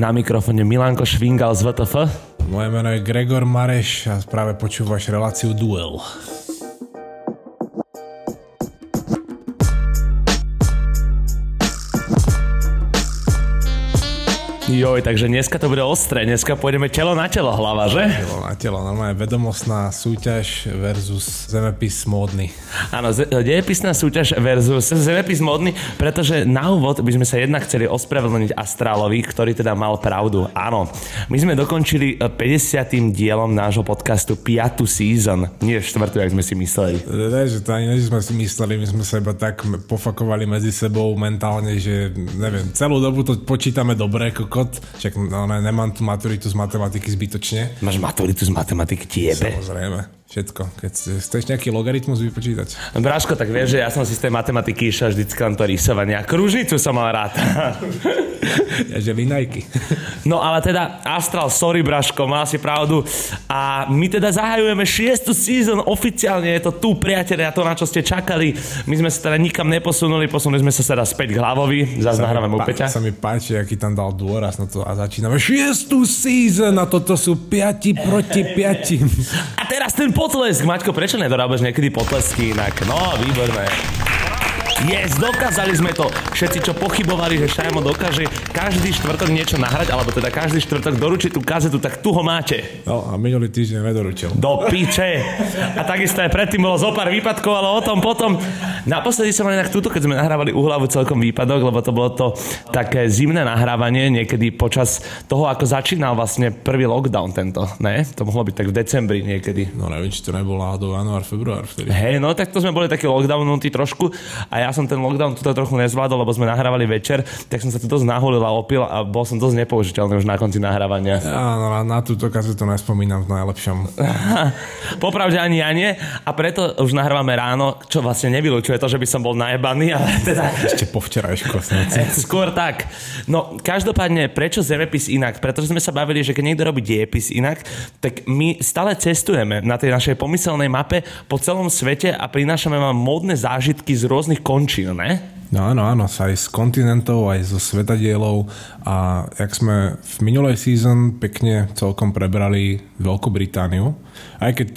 Na mikrofóne Milanko Švingal z VTF. Moje meno je Gregor Mareš a práve počúvaš reláciu Duel. Joj, takže dneska to bude ostré, dneska pôjdeme telo na telo hlava, že? Telo na telo, normálne vedomostná súťaž versus zemepis módny. Áno, dejepisná súťaž versus zemepis módny, pretože na úvod by sme sa jednak chceli ospravedlniť Astrálovi, ktorý teda mal pravdu. Áno, my sme dokončili 50. dielom nášho podcastu 5. season, nie 4. jak sme si mysleli. Ne, že to ani ne, že sme si mysleli, my sme sa iba tak pofakovali medzi sebou mentálne, že neviem, celú dobu to počítame dobre, koko záchod, však no, ne, nemám tu maturitu z matematiky zbytočne. Máš maturitu z matematiky tiebe? Samozrejme. Všetko. Keď chceš nejaký logaritmus vypočítať. Bráško, tak vieš, že ja som si z tej matematiky išiel vždycky len to rysovanie. A kružnicu som mal rád. ja, že linajky. no ale teda, Astral, sorry Braško, mal si pravdu. A my teda zahajujeme šiestu season, oficiálne je to tu, priatelia, to na čo ste čakali. My sme sa teda nikam neposunuli, posunuli sme sa teda späť k hlavovi, zase nahrávame u Peťa. Sa mi páči, aký tam dal dôraz na to a začíname šiestu season a toto sú piati proti piati. A teraz ten potlesk. Maťko, prečo nedorábaš niekedy potlesky inak? No, výborné. Yes, dokázali sme to. Všetci, čo pochybovali, že Šajmo dokáže každý štvrtok niečo nahrať, alebo teda každý štvrtok doručiť tú kazetu, tak tu ho máte. No a minulý týždeň nedoručil. Do piče. A takisto aj predtým bolo zo pár výpadkov, ale o tom potom. Naposledy som inak túto, keď sme nahrávali uhlavu celkom výpadok, lebo to bolo to také zimné nahrávanie niekedy počas toho, ako začínal vlastne prvý lockdown tento. Ne? To mohlo byť tak v decembri niekedy. No neviem, či to nebolo náhodou január, február vtedy. Hej, no tak to sme boli taký lockdownutí trošku a ja som ten lockdown tuto trochu nezvládol, lebo sme nahrávali večer, tak som sa tu dosť naholil a opil a bol som dosť nepoužiteľný už na konci nahrávania. Áno, na, na túto kazetu nespomínam v najlepšom. Popravde ani ja nie a preto už nahrávame ráno, čo vlastne nevylučuje to, že by som bol najebaný, ale teda... Ešte po včerajšku. Skôr tak. No, každopádne, prečo zemepis inak? Pretože sme sa bavili, že keď niekto robí diepis inak, tak my stále cestujeme na tej našej pomyselnej mape po celom svete a prinášame vám módne zážitky z rôznych končín, ne? No áno, áno, aj z kontinentov, aj zo svetadielov a jak sme v minulej season pekne celkom prebrali Veľkú Britániu, aj keď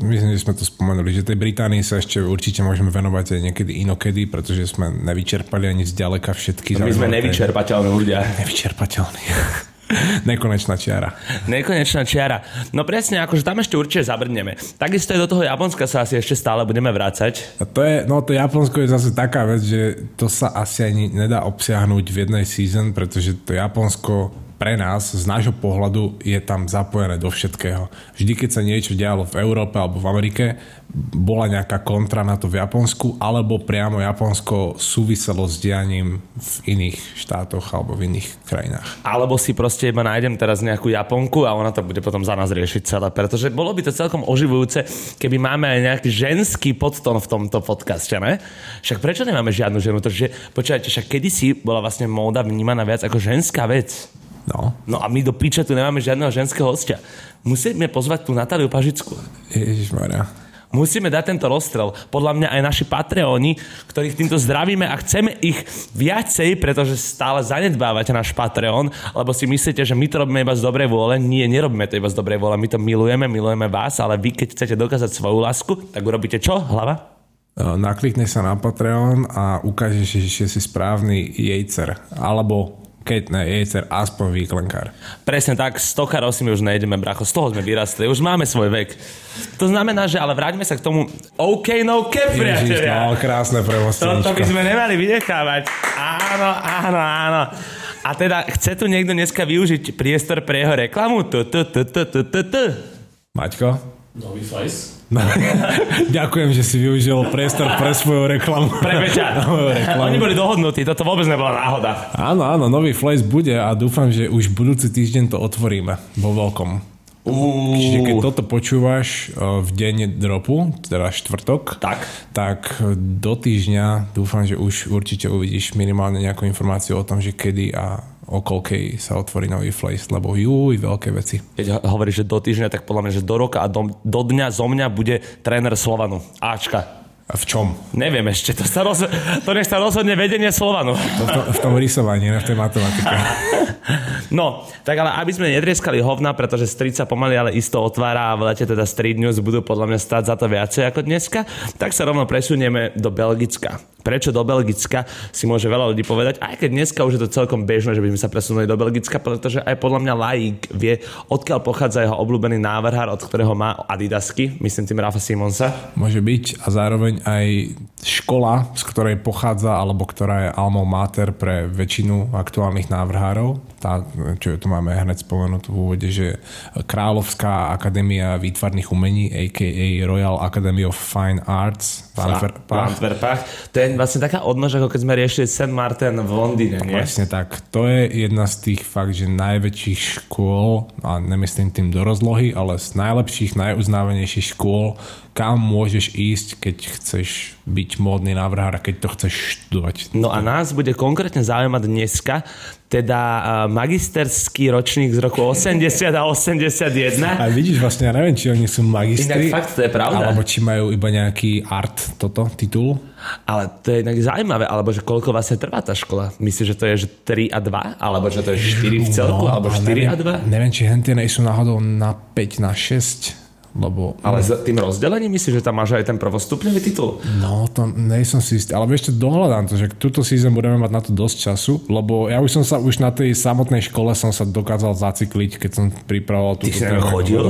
myslím, že sme to spomenuli, že tej Británii sa ešte určite môžeme venovať aj niekedy inokedy, pretože sme nevyčerpali ani zďaleka všetky. No my sme nevyčerpateľní ľudia. Nevyčerpateľní. Nekonečná čiara. Nekonečná čiara. No presne, akože tam ešte určite zabrdneme. Takisto aj do toho Japonska sa asi ešte stále budeme vrácať. A to je, no to Japonsko je zase taká vec, že to sa asi ani nedá obsiahnuť v jednej season, pretože to Japonsko pre nás, z nášho pohľadu, je tam zapojené do všetkého. Vždy, keď sa niečo dialo v Európe alebo v Amerike, bola nejaká kontra na to v Japonsku, alebo priamo Japonsko súviselo s dianím v iných štátoch alebo v iných krajinách. Alebo si proste iba nájdem teraz nejakú Japonku a ona to bude potom za nás riešiť celé. Pretože bolo by to celkom oživujúce, keby máme aj nejaký ženský podton v tomto podcaste, ne? Však prečo nemáme žiadnu ženu? Pretože, počúvajte, však kedysi bola vlastne móda vnímaná viac ako ženská vec. No. No a my do píče tu nemáme žiadneho ženského hostia. Musíme pozvať tú Natáliu Pažickú. Ježišmaria. Musíme dať tento rozstrel. Podľa mňa aj naši Patreoni, ktorých týmto zdravíme a chceme ich viacej, pretože stále zanedbávate náš Patreon, lebo si myslíte, že my to robíme iba z dobrej vôle. Nie, nerobíme to iba z dobrej vôle. My to milujeme, milujeme vás, ale vy, keď chcete dokázať svoju lásku, tak urobíte čo? Hlava? Naklikneš sa na Patreon a ukážeš, že si správny jejcer. Alebo keď ne jejcer, aspoň výklenkár. Presne tak, stokárov si my už nejdeme, bracho, z toho sme vyrastli, už máme svoj vek. To znamená, že ale vráťme sa k tomu OK, no cap, priatelia. no, krásne premosteničko. Toto by sme nemali vynechávať. Áno, áno, áno. A teda, chce tu niekto dneska využiť priestor pre jeho reklamu? Maťko? Nový Fajs? No, ďakujem, že si využil priestor pre svoju reklamu. Pre Peťa. Oni boli dohodnutí, toto vôbec nebola náhoda. Áno, áno, nový Flash bude a dúfam, že už budúci týždeň to otvoríme vo veľkom. Uh. Čiže keď toto počúvaš v deň dropu, teda štvrtok, tak. tak do týždňa dúfam, že už určite uvidíš minimálne nejakú informáciu o tom, že kedy a o koľkej sa otvorí nový Flace, lebo juj, veľké veci. Keď hovoríš, že do týždňa, tak podľa mňa, že do roka a do, do dňa zo mňa bude tréner Slovanu. Ačka. V čom? Neviem ešte, to, sa roz... to nech sa rozhodne vedenie Slovanu. To v, tom, v tom rysovaní, ne v tej matematike. No, tak ale aby sme netrieskali hovna, pretože street sa pomaly ale isto otvára a v lete teda street news budú podľa mňa stať za to viacej ako dneska, tak sa rovno presunieme do Belgicka. Prečo do Belgicka si môže veľa ľudí povedať, aj keď dneska už je to celkom bežné, že by sme sa presunuli do Belgicka, pretože aj podľa mňa laik vie, odkiaľ pochádza jeho obľúbený návrhár, od ktorého má Adidasky, myslím tým Rafa Simonsa. Môže byť a zároveň aj škola, z ktorej pochádza, alebo ktorá je alma mater pre väčšinu aktuálnych návrhárov. Tá, čo tu máme hneď spomenúť v úvode, že Kráľovská akadémia výtvarných umení, a.k.a. Royal Academy of Fine Arts v Antwerpách. V Antwerpách. To je vlastne taká odnož, ako keď sme riešili St. Martin v Londýne, nie? Presne tak. To je jedna z tých fakt, že najväčších škôl, a nemyslím tým do rozlohy, ale z najlepších, najuznávanejších škôl, kam môžeš ísť, keď chceš byť módny návrhár a keď to chceš študovať. No a nás bude konkrétne zaujímať dneska, teda magisterský ročník z roku 80 a 81. A vidíš, vlastne ja neviem, či oni sú magistri. Inak fakt, to je pravda. Alebo či majú iba nejaký art, toto, titul. Ale to je inak zaujímavé, alebo že koľko vlastne trvá tá škola? Myslíš, že to je že 3 a 2? Alebo že to je 4 v celku? No, alebo 4 neviem, a 2? Neviem, či hentie sú náhodou na 5, na 6 lebo... Ale s tým rozdelením myslíš, že tam máš aj ten prvostupňový titul? No, to nej som si istý, ale ešte dohľadám to, že túto season budeme mať na to dosť času, lebo ja už som sa, už na tej samotnej škole som sa dokázal zacykliť, keď som pripravoval túto Ty si tam chodil?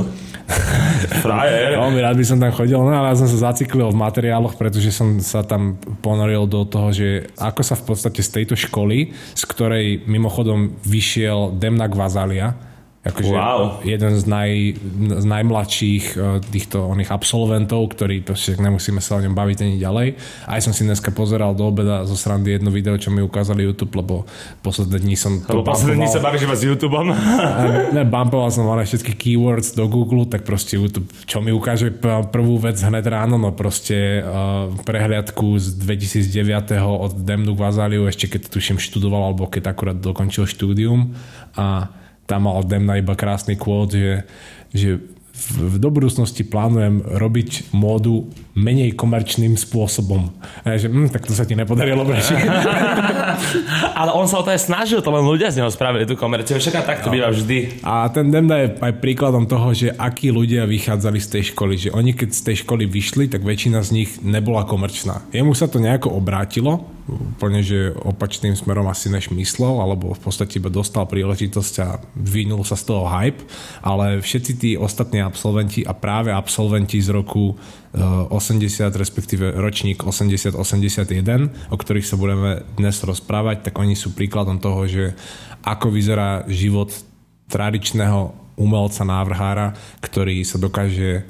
Frajer. Veľmi rád by som tam chodil, no ale ja som sa zaciklil v materiáloch, pretože som sa tam ponoril do toho, že ako sa v podstate z tejto školy, z ktorej mimochodom vyšiel Demna Gvazalia, Akože wow. jeden z, naj, z najmladších uh, týchto oných absolventov, ktorý proste nemusíme sa o ňom baviť ani ďalej. Aj som si dneska pozeral do obeda zo srandy jedno video, čo mi ukázali YouTube, lebo posledné dní som to lebo posledné dní sa bavíš iba s YouTubeom? ne, bumpoval som ale všetky keywords do Google, tak proste YouTube, čo mi ukáže prvú vec hneď ráno, no proste uh, prehliadku z 2009. od Demnu Vazaliu, ešte keď tuším študoval, alebo keď akurát dokončil štúdium a tam mal Demna iba krásny kvót, že, že v, do budúcnosti plánujem robiť módu menej komerčným spôsobom. A že, hm, tak to sa ti nepodarilo, breši. Ale on sa o to aj snažil, to len ľudia z neho spravili tú komerciu. Však tak to no. býva vždy. A ten Demna je aj príkladom toho, že akí ľudia vychádzali z tej školy. Že oni keď z tej školy vyšli, tak väčšina z nich nebola komerčná. Jemu sa to nejako obrátilo, úplne, že opačným smerom asi než myslel, alebo v podstate iba dostal príležitosť a vynul sa z toho hype, ale všetci tí ostatní absolventi a práve absolventi z roku 80, eh, respektíve ročník 80-81, o ktorých sa budeme dnes rozprávať, tak oni sú príkladom toho, že ako vyzerá život tradičného umelca, návrhára, ktorý sa dokáže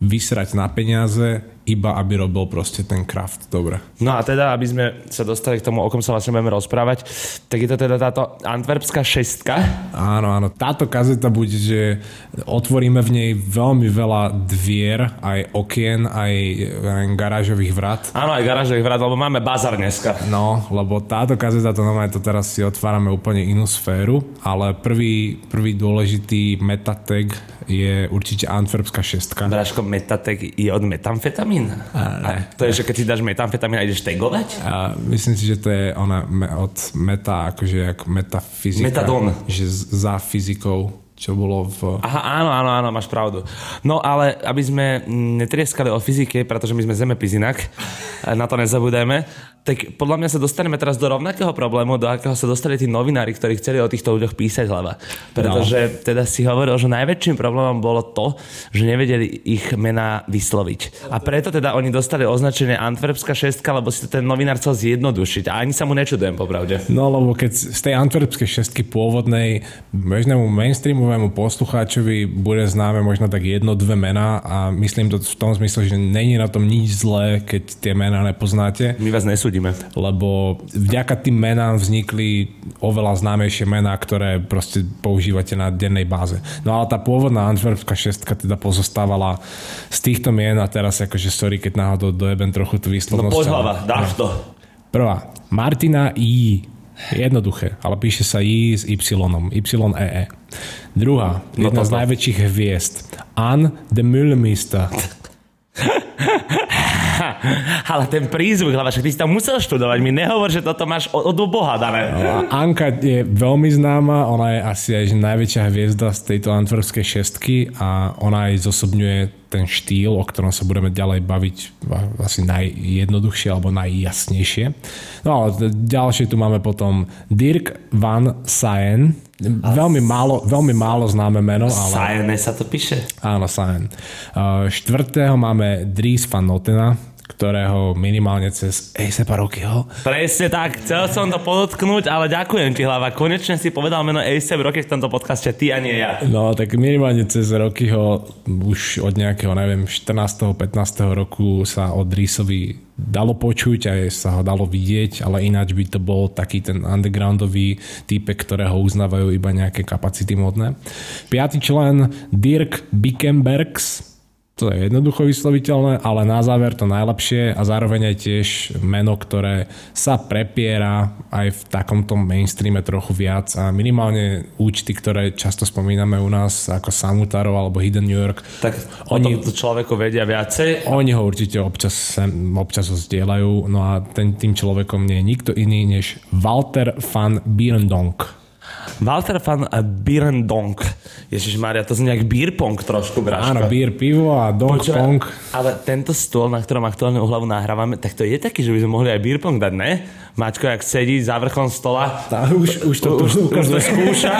vysrať na peniaze, iba aby robil proste ten kraft. Dobre. No a teda, aby sme sa dostali k tomu, o kom sa vlastne budeme rozprávať, tak je to teda táto antwerpská šestka. Áno, áno. Táto kazeta bude, že otvoríme v nej veľmi veľa dvier, aj okien, aj garážových vrat. Áno, aj garážových vrat, lebo máme bazar dneska. No, lebo táto kazeta, to normálne to teraz si otvárame úplne inú sféru, ale prvý, prvý dôležitý metatag je určite antwerpská šestka. Bráško, metatag je od metamfetamín? Metamfetamín? A, a to je, že keď si dáš metamfetamín a ideš tagovať? A myslím si, že to je ona od meta, akože jak metafyzika. Metadon. Že za fyzikou čo bolo v... Aha, áno, áno, áno, máš pravdu. No ale aby sme netrieskali o fyzike, pretože my sme zemepis inak, na to nezabúdajme, tak podľa mňa sa dostaneme teraz do rovnakého problému, do akého sa dostali tí novinári, ktorí chceli o týchto ľuďoch písať hlava. Pretože no. teda si hovoril, že najväčším problémom bolo to, že nevedeli ich mená vysloviť. A preto teda oni dostali označenie Antwerpská šestka, lebo si to ten novinár chcel zjednodušiť. A ani sa mu nečudujem, popravde. No lebo keď z tej Antwerpskej šestky pôvodnej bežnému mainstreamovému poslucháčovi bude známe možno tak jedno, dve mená a myslím to v tom zmysle, že není na tom nič zlé, keď tie mená nepoznáte. My vás nesúdime uvidíme. Lebo vďaka tým menám vznikli oveľa známejšie mená, ktoré proste používate na dennej báze. No ale tá pôvodná Antwerpská šestka teda pozostávala z týchto mien a teraz akože sorry, keď náhodou dojebem trochu tú výslovnosť. No poď hlava, dáš to. Prvá. Martina I. Jednoduché, ale píše sa I s Y, Y-E-E. Druhá, no jedna no, z najväčších hviezd. Anne de Müllmeister. ale ten prízvuk, hlava, však ty si tam musel študovať, mi nehovor, že toto máš od, od Boha dané. No, Anka je veľmi známa, ona je asi aj najväčšia hviezda z tejto antwerpskej šestky a ona aj zosobňuje ten štýl, o ktorom sa budeme ďalej baviť asi najjednoduchšie alebo najjasnejšie. No ale ďalšie tu máme potom Dirk van Saen, Veľmi málo, veľmi málo známe meno. Ale... Sajene sa to píše? Áno, Sajen. Štvrtého máme Dries van Notena, ktorého minimálne cez Acepa Rockyho. Presne tak, chcel som to podotknúť, ale ďakujem ti hlava. Konečne si povedal meno Acep Rocky v tomto podcaste, ty a nie ja. No, tak minimálne cez Rockyho už od nejakého, neviem, 14. 15. roku sa od Dreesovi dalo počuť a sa ho dalo vidieť, ale ináč by to bol taký ten undergroundový type, ktorého uznávajú iba nejaké kapacity modné. Piatý člen Dirk Bickenbergs, to je jednoducho vysloviteľné, ale na záver to najlepšie a zároveň aj tiež meno, ktoré sa prepiera aj v takomto mainstreame trochu viac a minimálne účty, ktoré často spomíname u nás ako Samutarov alebo Hidden New York. Tak oni to človeku vedia viacej. Oni ho určite občas, občas ho zdieľajú, no a ten, tým človekom nie je nikto iný než Walter van Bierendonk. Walter van Birendonk. Ježiš Maria, to znie jak beer pong trošku, Braško. Áno, beer pivo a donk Počuva, pong. Ale tento stôl, na ktorom aktuálne uhlavu nahrávame, tak to je taký, že by sme mohli aj beer pong dať, ne? Maťko, jak sedí za vrchom stola. Tá, už, už to, už, už, už to skúša.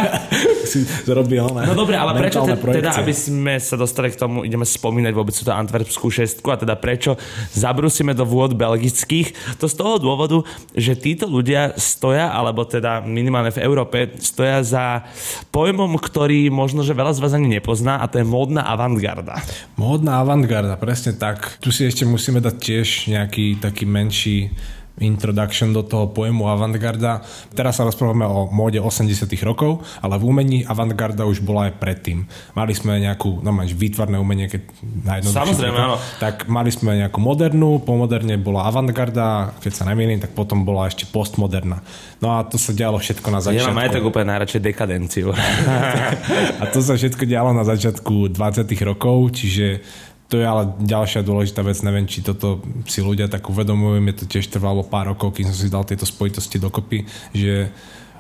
si zrobil, ne? No dobre, ale prečo te, teda, aby sme sa dostali k tomu, ideme spomínať vôbec tú Antwerpskú šestku a teda prečo zabrusíme do vôd belgických? To z toho dôvodu, že títo ľudia stoja, alebo teda minimálne v Európe, stoja za pojmom, ktorý možno, že veľa z vás ani nepozná a to je módna avantgarda. Módna avantgarda, presne tak. Tu si ešte musíme dať tiež nejaký taký menší introduction do toho pojmu avantgarda. Teraz sa rozprávame o móde 80 rokov, ale v umení avantgarda už bola aj predtým. Mali sme nejakú, no máš výtvarné umenie, keď Samozrejme, áno. Tak mali sme nejakú modernú, po moderne bola avantgarda, keď sa nemýlim, tak potom bola ešte postmoderná. No a to sa dialo všetko na začiatku. Ja mám aj tak úplne najradšej dekadenciu. a to sa všetko dialo na začiatku 20 rokov, čiže to je ale ďalšia dôležitá vec, neviem, či toto si ľudia tak uvedomujú, mi to tiež trvalo pár rokov, kým som si dal tieto spojitosti dokopy, že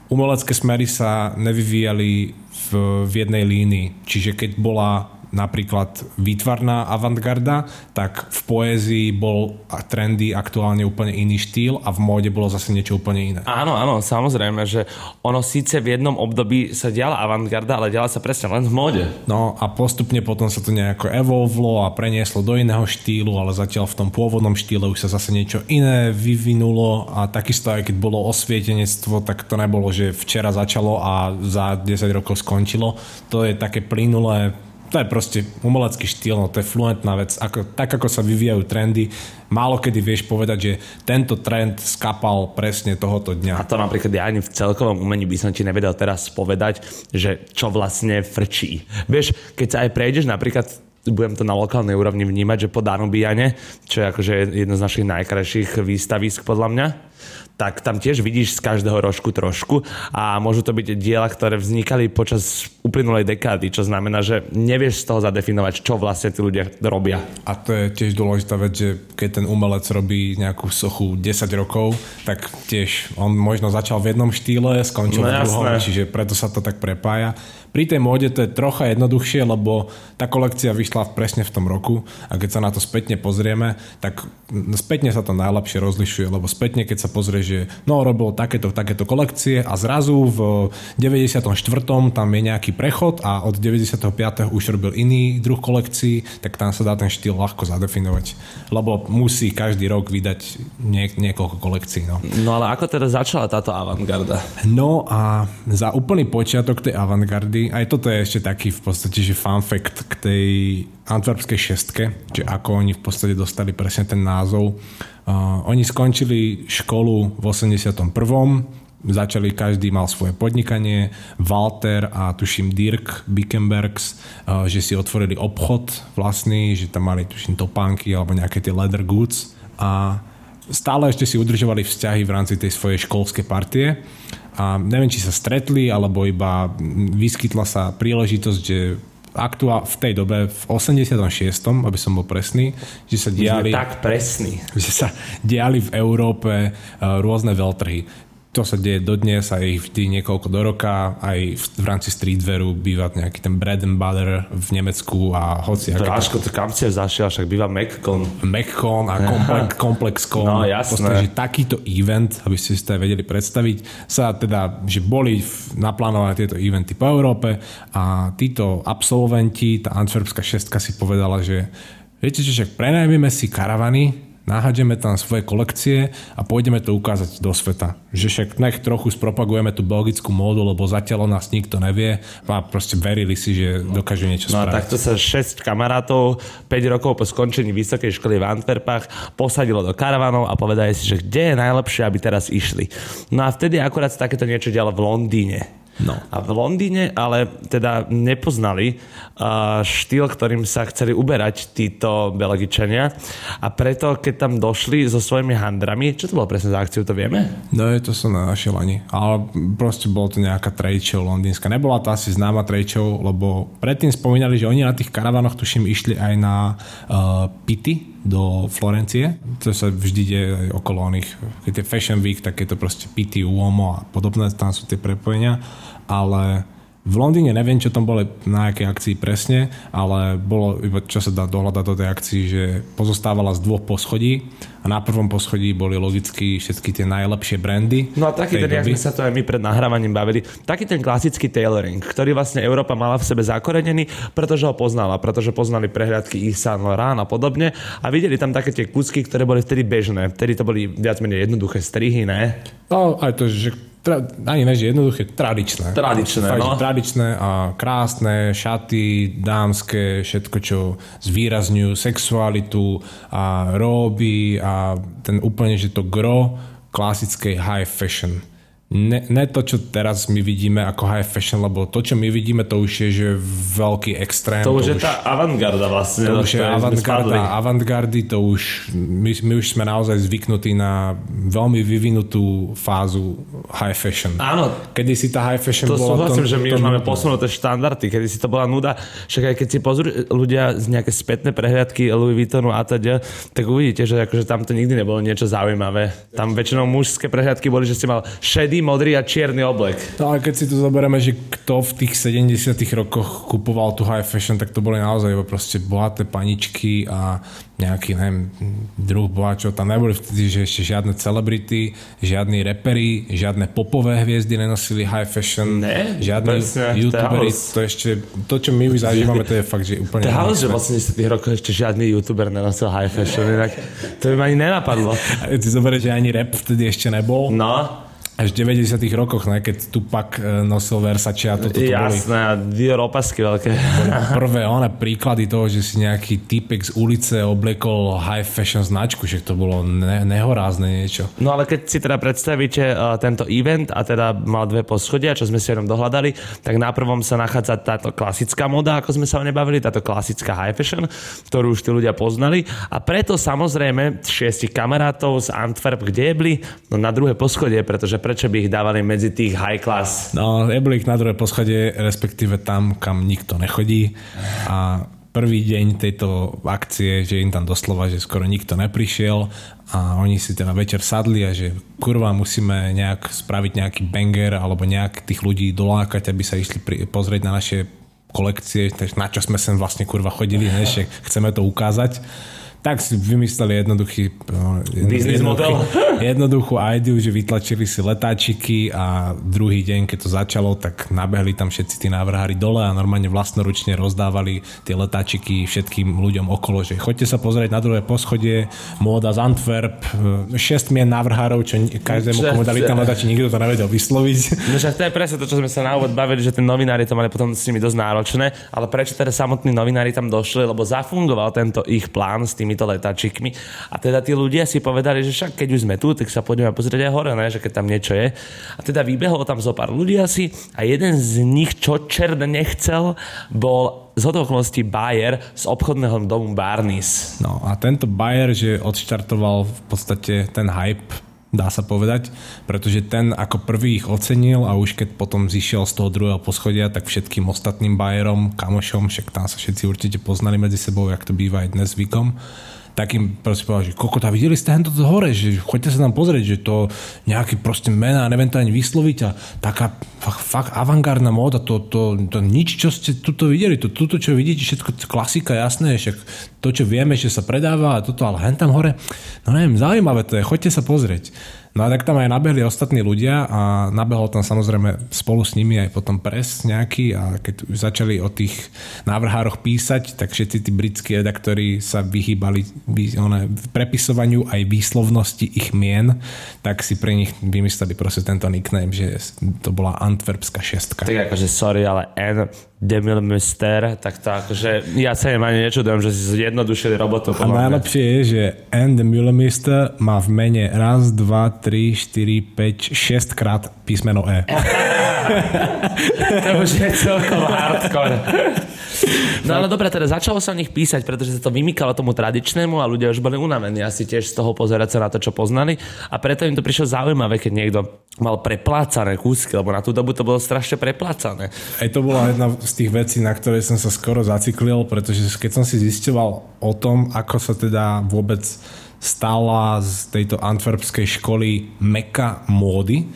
umelecké smery sa nevyvíjali v, v jednej línii. Čiže keď bola napríklad výtvarná avantgarda, tak v poézii bol trendy aktuálne úplne iný štýl a v móde bolo zase niečo úplne iné. Áno, áno, samozrejme, že ono síce v jednom období sa diala avantgarda, ale diala sa presne len v móde. No a postupne potom sa to nejako evolvlo a prenieslo do iného štýlu, ale zatiaľ v tom pôvodnom štýle už sa zase niečo iné vyvinulo a takisto aj keď bolo osvietenectvo, tak to nebolo, že včera začalo a za 10 rokov skončilo. To je také plynulé to je proste umelecký štýl, no to je fluentná vec. Ako, tak ako sa vyvíjajú trendy, málo kedy vieš povedať, že tento trend skapal presne tohoto dňa. A to napríklad ja ani v celkovom umení by som ti nevedel teraz povedať, že čo vlastne frčí. Vieš, keď sa aj prejdeš napríklad budem to na lokálnej úrovni vnímať, že po Danubiane, čo je akože jedno z našich najkrajších výstavisk podľa mňa, tak tam tiež vidíš z každého rožku trošku a môžu to byť diela, ktoré vznikali počas uplynulej dekády, čo znamená, že nevieš z toho zadefinovať, čo vlastne tí ľudia robia. A to je tiež dôležitá vec, že keď ten umelec robí nejakú sochu 10 rokov, tak tiež on možno začal v jednom štýle, skončil no, v druhom, čiže preto sa to tak prepája. Pri tej móde to je trocha jednoduchšie, lebo tá kolekcia vyšla presne v tom roku a keď sa na to spätne pozrieme, tak spätne sa to najlepšie rozlišuje, lebo spätne keď sa pozrie, že no robil takéto, takéto kolekcie a zrazu v 94. tam je nejaký prechod a od 95. už robil iný druh kolekcií, tak tam sa dá ten štýl ľahko zadefinovať, lebo musí každý rok vydať nie, niekoľko kolekcií. No. no ale ako teda začala táto avantgarda? No a za úplný počiatok tej avantgardy aj toto je ešte taký v podstate, že fun fact k tej antwerpskej šestke, že ako oni v podstate dostali presne ten názov. Uh, oni skončili školu v 81 začali, každý mal svoje podnikanie, Walter a tuším Dirk Bickenbergs, že si otvorili obchod vlastný, že tam mali tuším topánky alebo nejaké tie leather goods a stále ešte si udržovali vzťahy v rámci tej svojej školskej partie a neviem, či sa stretli, alebo iba vyskytla sa príležitosť, že aktuál v tej dobe, v 86., aby som bol presný, že sa diali... tak presný. Že sa diali v Európe uh, rôzne veľtrhy to sa deje dodnes, aj vždy niekoľko do roka, aj v, v rámci streetwearu býva nejaký ten bread and butter v Nemecku a hoci... Dráško, to kam ste zašiel, však býva MacCon. MacCon a Complex, ComplexCon. No jasné. Podstate, že takýto event, aby ste si to vedeli predstaviť, sa teda, že boli naplánované tieto eventy po Európe a títo absolventi, tá Antwerpská šestka si povedala, že viete, že však prenajmeme si karavany, nahádeme tam svoje kolekcie a pôjdeme to ukázať do sveta. Že však nech trochu spropagujeme tú belgickú módu, lebo zatiaľ o nás nikto nevie a proste verili si, že dokážu niečo no spraviť. No a takto sa 6 kamarátov 5 rokov po skončení vysokej školy v Antwerpách posadilo do karavanov a povedali si, že kde je najlepšie, aby teraz išli. No a vtedy akurát takéto niečo dialo v Londýne. No. A v Londýne ale teda nepoznali uh, štýl, ktorým sa chceli uberať títo Belgičania a preto, keď tam došli so svojimi handrami, čo to bolo presne za akciu, to vieme? No, to som nenašiel ani. Ale proste bolo to nejaká trade show londýnska. Nebola to asi známa trade show, lebo predtým spomínali, že oni na tých karavanoch tuším išli aj na uh, pity do Florencie. To sa vždy deje aj okolo oných, keď je Fashion Week, tak je to proste pity, Uomo a podobné, tam sú tie prepojenia ale v Londýne neviem, čo tam bolo na akej akcii presne, ale bolo, iba čo sa dá dohľadať do tej akcii, že pozostávala z dvoch poschodí a na prvom poschodí boli logicky všetky tie najlepšie brandy. No a taký ten, jak sme sa to aj my pred nahrávaním bavili, taký ten klasický tailoring, ktorý vlastne Európa mala v sebe zakorenený, pretože ho poznala, pretože poznali prehľadky Yves Saint Laurent a podobne a videli tam také tie kúsky, ktoré boli vtedy bežné. Vtedy to boli viac menej jednoduché strihy, ne? No aj to, že tra, ani ne, že jednoduché, tradičné. Tradičné, Fakt, no. Tradičné a krásne, šaty, dámske, všetko, čo zvýrazňujú sexualitu a róby a ten úplne, že to gro klasickej high fashion ne, ne to, čo teraz my vidíme ako high fashion, lebo to, čo my vidíme, to už je že veľký extrém. To, to už je tá avantgarda vlastne. To už je avantgarda. Avantgardy, to už, my, my už sme naozaj zvyknutí na veľmi vyvinutú fázu high fashion. Áno. Kedy si tá high fashion to bola... súhlasím, to, že my už máme posunuté štandardy, kedy si to bola nuda. Však aj keď si pozrú ľudia z nejaké spätné prehliadky Louis Vuittonu a teda, tak uvidíte, že akože tam to nikdy nebolo niečo zaujímavé. Tam väčšinou mužské prehliadky boli, že si mal šedý šedý, modrý a čierny oblek. No ale keď si to zoberieme, že kto v tých 70 rokoch kupoval tú high fashion, tak to boli naozaj proste bohaté paničky a nejaký, neviem, druh bohačov. Tam neboli vtedy, že ešte žiadne celebrity, žiadni repery, žiadne popové hviezdy nenosili high fashion, ne, žiadni youtuberi. To ešte, to čo my už zažívame, to je fakt, že úplne... To je že v 80 rokoch ešte žiadny youtuber nenosil high fashion, inak to by ma ani nenapadlo. A ty zoberieš, že ani rap vtedy ešte nebol. No až v 90 rokoch, ne, keď Tupac e, nosil Versace a toto to Jasné, a Dior opasky veľké. prvé one príklady toho, že si nejaký typek z ulice obliekol high fashion značku, že to bolo ne, nehorázne niečo. No ale keď si teda predstavíte uh, tento event a teda mal dve poschodia, čo sme si jenom dohľadali, tak na prvom sa nachádza táto klasická moda, ako sme sa o nebavili, táto klasická high fashion, ktorú už tí ľudia poznali a preto samozrejme šiestich kamarátov z Antwerp, kde jebli, no na druhé poschodie, pretože prečo by ich dávali medzi tých high class? No, neboli ich na druhé poschodie, respektíve tam, kam nikto nechodí a prvý deň tejto akcie, že im tam doslova, že skoro nikto neprišiel a oni si teda večer sadli a že kurva musíme nejak spraviť nejaký banger alebo nejak tých ľudí dolákať, aby sa išli pri, pozrieť na naše kolekcie, na čo sme sem vlastne kurva chodili, než chceme to ukázať tak si vymysleli jednoduchý, no, Business model. jednoduchú ideu, že vytlačili si letáčiky a druhý deň, keď to začalo, tak nabehli tam všetci tí návrhári dole a normálne vlastnoručne rozdávali tie letáčiky všetkým ľuďom okolo, že choďte sa pozrieť na druhé poschodie, móda z Antwerp, 6 mien návrhárov, čo každému komu dali tam letáči, nikto to nevedel vysloviť. No však to je presne to, čo sme sa na úvod bavili, že tí novinári to mali potom s nimi dosť náročné, ale prečo teda samotní novinári tam došli, lebo zafungoval tento ich plán s tými týmito letačikmi. A teda tí ľudia si povedali, že však keď už sme tu, tak sa poďme pozrieť aj hore, ne? že keď tam niečo je. A teda vybehlo tam zo pár ľudí asi a jeden z nich, čo čert nechcel, bol z okolností Bayer z obchodného domu Barnis. No a tento Bayer, že odštartoval v podstate ten hype dá sa povedať, pretože ten ako prvý ich ocenil a už keď potom zišiel z toho druhého poschodia, tak všetkým ostatným bajerom, kamošom, však tam sa všetci určite poznali medzi sebou, jak to býva aj dnes zvykom, tak im proste povedal, že koľko tam videli ste hento hore, že choďte sa tam pozrieť, že to nejaký proste mená, neviem to ani vysloviť a taká fakt, fakt avantgardná móda, to, to, to, nič, čo ste tuto videli, to, tuto, čo vidíte, všetko klasika, jasné, však to, čo vieme, že sa predáva a toto, ale hen tam hore, no neviem, zaujímavé to je, choďte sa pozrieť. No a tak tam aj nabehli ostatní ľudia a nabehol tam samozrejme spolu s nimi aj potom pres nejaký a keď už začali o tých návrhároch písať, tak všetci tí britskí redaktori sa vyhýbali one, prepisovaniu aj výslovnosti ich mien, tak si pre nich vymysleli proste tento nickname, že to bola Antwerpská šestka. Tak akože sorry, ale N Demilmister, tak to akože ja sa im ani nečudujem, že si zjednodušili robotu. A najlepšie je, že N Demilmister má v mene raz, dva, 3, 4, 5, 6 krát písmeno E. to už je celkom hardcore. No ale dobre, teda začalo sa o nich písať, pretože sa to vymykalo tomu tradičnému a ľudia už boli unavení asi tiež z toho pozerať sa na to, čo poznali a preto im to prišlo zaujímavé, keď niekto mal preplácané kúsky, lebo na tú dobu to bolo strašne preplácané. Aj to bola jedna z tých vecí, na ktorej som sa skoro zaciklil, pretože keď som si zistoval o tom, ako sa teda vôbec stala z tejto antwerpskej školy meka módy,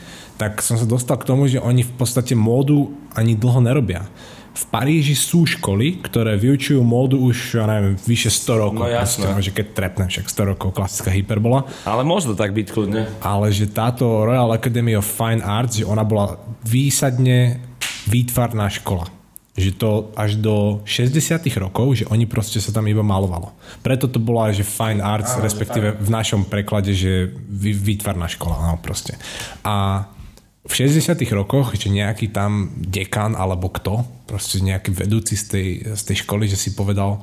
tak som sa dostal k tomu, že oni v podstate módu ani dlho nerobia. V Paríži sú školy, ktoré vyučujú módu už, ja neviem, vyše 100 rokov. No jasné. Proste, že keď trepnem, však 100 rokov, klasická hyperbola. Ale môže to tak byť kľudne. Ale že táto Royal Academy of Fine Arts, že ona bola výsadne výtvarná škola že to až do 60 rokov, že oni proste sa tam iba malovalo. Preto to bolo aj, že fine arts, Áno, respektíve v našom preklade, že výtvarná škola, no proste. A v 60 rokoch, že nejaký tam dekan alebo kto, proste nejaký vedúci z tej, z tej školy, že si povedal,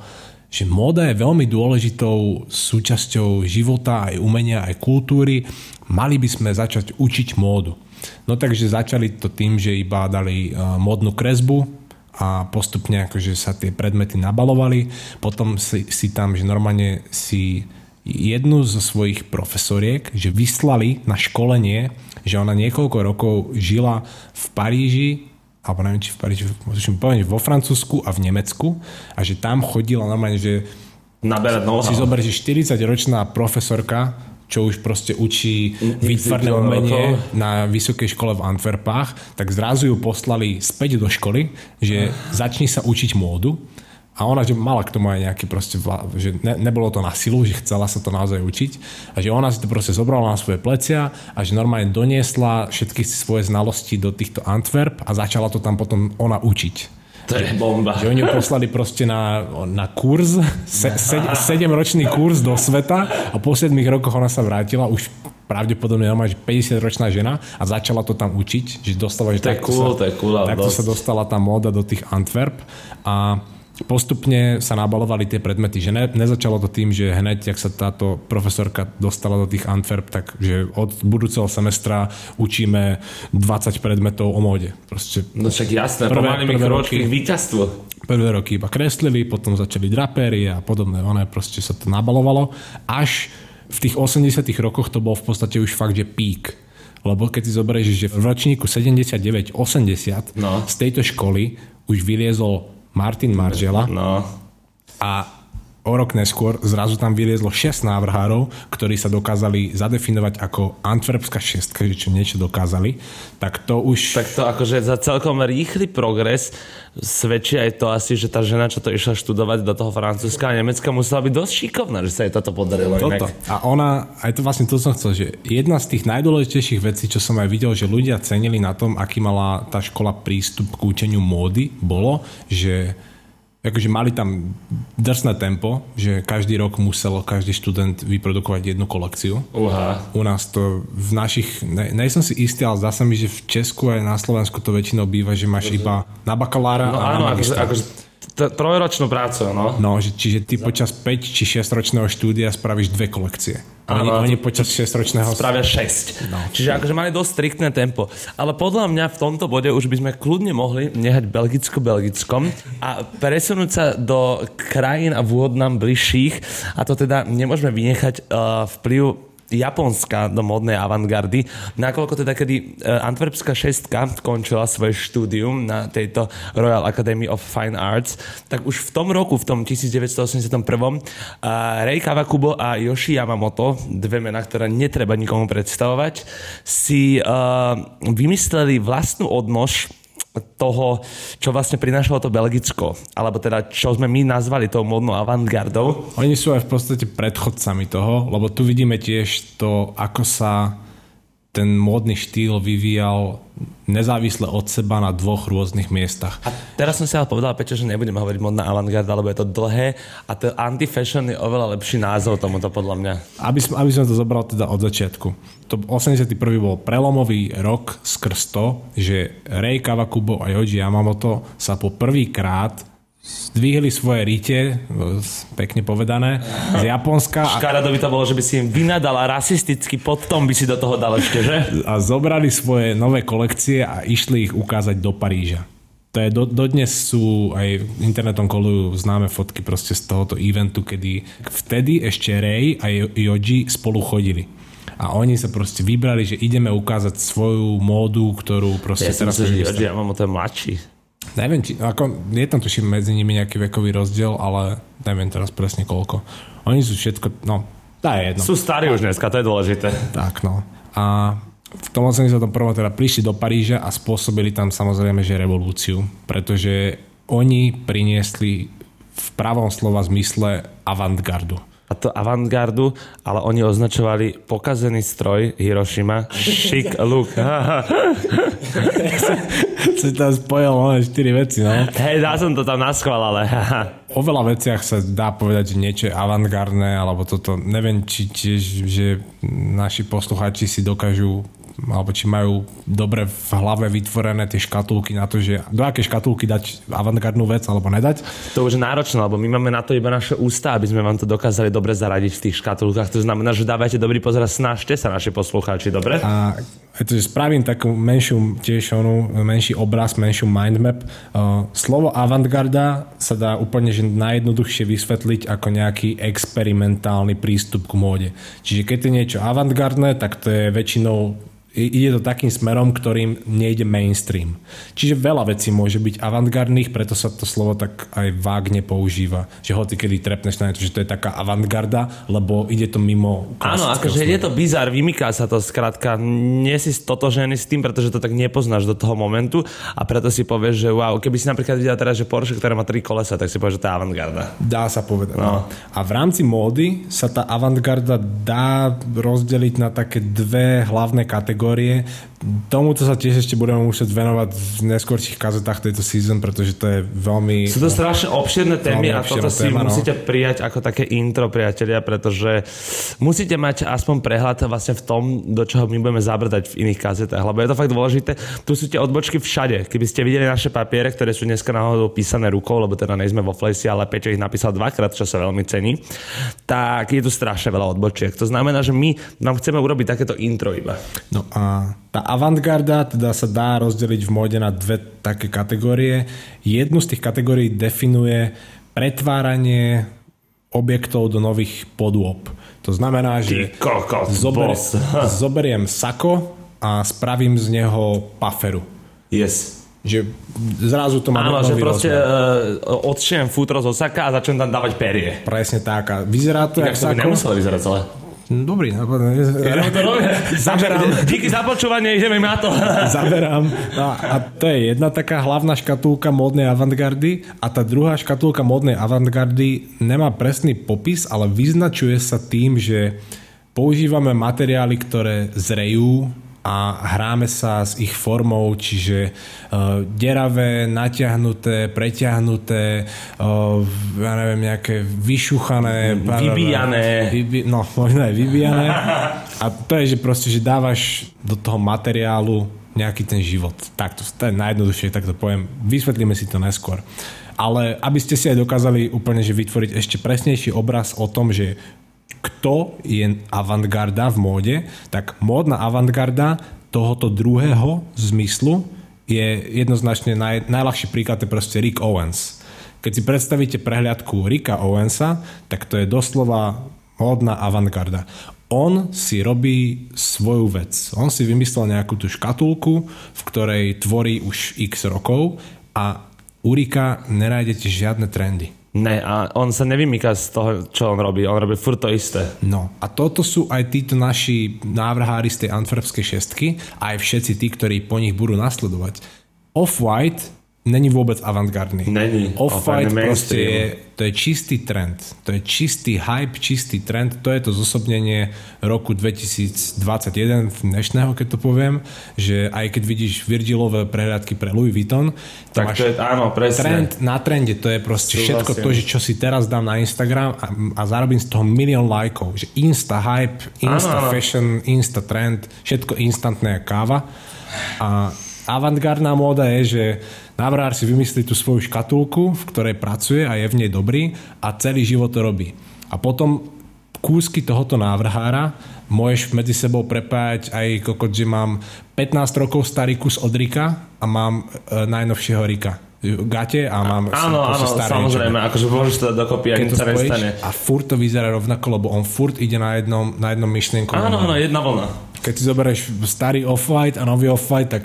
že móda je veľmi dôležitou súčasťou života, aj umenia, aj kultúry. Mali by sme začať učiť módu. No takže začali to tým, že iba dali uh, módnu kresbu, a postupne akože sa tie predmety nabalovali. Potom si, si tam, že normálne si jednu zo svojich profesoriek, že vyslali na školenie, že ona niekoľko rokov žila v Paríži, alebo neviem, či v Paríži, poviem, vo Francúzsku a v Nemecku a že tam chodila normálne, že Naberať Si zober, že 40-ročná profesorka čo už proste učí výtvarné umenie na vysokej škole v Antwerpách, tak zrazu ju poslali späť do školy, že začni sa učiť módu. A ona, že mala k tomu aj nejaký proste, že ne, nebolo to na silu, že chcela sa to naozaj učiť. A že ona si to proste zobrala na svoje plecia a že normálne doniesla všetky svoje znalosti do týchto Antwerp a začala to tam potom ona učiť. To je bomba. Že oni ju poslali proste na, na kurz, se, se, 7-ročný kurz do sveta a po 7 rokoch ona sa vrátila, už pravdepodobne normálne, že 50-ročná žena a začala to tam učiť, že dostala, že to je cool, sa, cool, takto sa dostala tá móda do tých Antwerp a postupne sa nabalovali tie predmety, že ne, nezačalo to tým, že hneď, ak sa táto profesorka dostala do tých Antwerp, tak že od budúceho semestra učíme 20 predmetov o móde. Proste no však jasné, prvé, pomalými kročky víťazstvo. Prvé roky iba kreslili, potom začali drapery a podobné, ono proste sa to nabalovalo, až v tých 80 rokoch to bol v podstate už fakt, že pík. Lebo keď si zoberieš, že v ročníku 79-80 no. z tejto školy už vyliezol Martin Maržela. No. A o rok neskôr zrazu tam vyliezlo 6 návrhárov, ktorí sa dokázali zadefinovať ako Antwerpská šestka, že čo niečo dokázali, tak to už... Tak to akože za celkom rýchly progres svedčí aj to asi, že tá žena, čo to išla študovať do toho Francúzska a Nemecka, musela byť dosť šikovná, že sa jej toto podarilo. Toto. A ona, aj to vlastne to som chcel, že jedna z tých najdôležitejších vecí, čo som aj videl, že ľudia cenili na tom, aký mala tá škola prístup k učeniu módy, bolo, že akože mali tam drsné tempo, že každý rok musel každý študent vyprodukovať jednu kolekciu. Uha. U nás to v našich, ne, nej som si istý, ale zdá sa mi, že v Česku aj na Slovensku to väčšinou býva, že máš iba na bakalára no, a áno, na akože, akože trojročnú prácu, no. No, že, čiže ty počas 5 či 6 ročného štúdia spravíš dve kolekcie. Oni, oni počas 6 ročného... Spravia 6. No. Čiže akože mali dosť striktné tempo. Ale podľa mňa v tomto bode už by sme kľudne mohli nehať Belgicko-Belgickom a presunúť sa do krajín a vôd nám bližších. A to teda nemôžeme vynechať uh, vplyv Japonska do modnej avantgardy. Nakoľko teda, kedy e, Antwerpská šestka končila svoje štúdium na tejto Royal Academy of Fine Arts, tak už v tom roku, v tom 1981. Rei Kawakubo a Yoshi Yamamoto, dve mená, ktoré netreba nikomu predstavovať, si uh, vymysleli vlastnú odnož toho, čo vlastne prinášalo to Belgicko, alebo teda čo sme my nazvali tou modnou avantgardou. Oni sú aj v podstate predchodcami toho, lebo tu vidíme tiež to, ako sa ten módny štýl vyvíjal nezávisle od seba na dvoch rôznych miestach. A teraz som si ale povedal, Peťo, že nebudeme hovoriť modná avantgarda, lebo je to dlhé a to anti-fashion je oveľa lepší názov tomuto podľa mňa. Aby, som, aby som to zobral teda od začiatku. To 81. bol prelomový rok skrz to, že Rei Kawakubo a Yoji Yamamoto sa po prvýkrát zdvihli svoje rite, pekne povedané, z Japonska. Škarado by to bolo, že by si im vynadal a rasisticky potom by si do toho dal ešte, že? A zobrali svoje nové kolekcie a išli ich ukázať do Paríža. To je, do, dodnes sú aj internetom kolujú známe fotky proste z tohoto eventu, kedy vtedy ešte Ray a Yoji spolu chodili. A oni sa proste vybrali, že ideme ukázať svoju módu, ktorú proste ja teraz... Myslím, že ja mám o ten mladší. Neviem, či, ako, je tam tuším medzi nimi nejaký vekový rozdiel, ale neviem teraz presne koľko. Oni sú všetko, no, tá je jedno. Sú starí už dneska, to je dôležité. Tak, no. A v tom 81. teda prišli do Paríža a spôsobili tam samozrejme, že revolúciu, pretože oni priniesli v pravom slova zmysle avantgardu a to avantgardu, ale oni označovali pokazený stroj Hiroshima, chic look. si tam spojil len štyri veci, no. Hej, dá som to tam naschval, ale... o veľa veciach sa dá povedať, že niečo je avantgardné, alebo toto, neviem, či tiež, že naši poslucháči si dokážu alebo či majú dobre v hlave vytvorené tie škatulky na to, že do aké škatulky dať avantgardnú vec alebo nedať. To už je náročné, lebo my máme na to iba naše ústa, aby sme vám to dokázali dobre zaradiť v tých škatulkách. To znamená, že dávajte dobrý pozor a snažte sa naši poslucháči, dobre? A to, že spravím takú menšiu, tiež onú, menší obraz, menšiu mindmap. Uh, slovo avantgarda sa dá úplne že najjednoduchšie vysvetliť ako nejaký experimentálny prístup k móde. Čiže keď je niečo avantgardné, tak to je väčšinou ide to takým smerom, ktorým nejde mainstream. Čiže veľa vecí môže byť avantgardných, preto sa to slovo tak aj vágne používa. Že hoci kedy trepneš na to, že to je taká avantgarda, lebo ide to mimo Áno, akože je to bizar, vymyká sa to skrátka. Nie si stotožený s tým, pretože to tak nepoznáš do toho momentu a preto si povieš, že wow, keby si napríklad videl teraz, že Porsche, ktoré má tri kolesa, tak si povieš, že to je avantgarda. Dá sa povedať. No. A v rámci módy sa tá avantgarda dá rozdeliť na také dve hlavné kategórie kategórie. Tomuto sa tiež ešte budeme musieť venovať v neskôrších kazetách tejto season, pretože to je veľmi... Sú to strašne obširné témy a toto si téma, no. musíte prijať ako také intro, priatelia, pretože musíte mať aspoň prehľad vlastne v tom, do čoho my budeme zabrdať v iných kazetách, lebo je to fakt dôležité. Tu sú tie odbočky všade. Keby ste videli naše papiere, ktoré sú dneska náhodou písané rukou, lebo teda nejsme vo Flesi, ale Peťo ich napísal dvakrát, čo sa veľmi cení, tak je tu strašne veľa odbočiek. To znamená, že my vám chceme urobiť takéto intro iba. No a tá avantgarda teda sa dá rozdeliť v móde na dve také kategórie. Jednu z tých kategórií definuje pretváranie objektov do nových podôb. To znamená, že zober, zoberiem sako a spravím z neho paferu. Yes. Že zrazu to má Áno, že proste uh, odšiem futro zo saka a začnem tam dávať perie. Presne tak. A vyzerá to, Jak sako. nemuselo vyzerať celé. Dobrý nápad. Zaberám. Díky za počúvanie, ideme na to. Zaberám. No, a to je jedna taká hlavná škatulka módnej avantgardy a tá druhá škatulka módnej avantgardy nemá presný popis, ale vyznačuje sa tým, že používame materiály, ktoré zrejú a hráme sa s ich formou, čiže uh, deravé, natiahnuté, preťahnuté, uh, ja neviem, nejaké vyšuchané, vybíjané. Vybi- no, možno aj vybíjané. A to je, že proste, že dávaš do toho materiálu nejaký ten život. Tak to, to je najjednoduchšie, tak to poviem. Vysvetlíme si to neskôr. Ale aby ste si aj dokázali úplne že vytvoriť ešte presnejší obraz o tom, že kto je avantgarda v móde, tak módna avantgarda tohoto druhého zmyslu je jednoznačne naj, najľahší príklad je proste Rick Owens. Keď si predstavíte prehliadku Ricka Owensa, tak to je doslova módna avantgarda. On si robí svoju vec. On si vymyslel nejakú tú škatulku, v ktorej tvorí už x rokov a u Rika nenájdete žiadne trendy. Ne, a on sa nevymýka z toho, čo on robí. On robí furt to isté. No a toto sú aj títo naši návrhári z tej antwerpskej šestky aj všetci tí, ktorí po nich budú nasledovať. Off-White není vôbec avantgardný. Není. Off-White proste je, to je čistý trend. To je čistý hype, čistý trend. To je to zosobnenie roku 2021 dnešného, keď to poviem, že aj keď vidíš Virgilové prehľadky pre Louis Vuitton, to Tak máš to je, áno, presne. trend na trende, to je proste Súhlasím. všetko to, že čo si teraz dám na Instagram a, a zarobím z toho milión lajkov, že insta hype, insta Áno, fashion, insta trend, všetko instantné káva. A avantgardná móda je, že návrhár si vymyslí tú svoju škatulku, v ktorej pracuje a je v nej dobrý a celý život to robí. A potom kúsky tohoto návrhára môžeš medzi sebou prepájať aj kokot, že mám 15 rokov starý kus od Rika a mám e, najnovšieho Rika gate a mám Áno, áno, samozrejme, akože môžeš to dokopy, keď ani to sa nestane. a furt to vyzerá rovnako, lebo on furt ide na jednom, na jednom myšlienku. Áno, áno, jedna vlna. Keď si zoberieš starý off-white a nový off-white, tak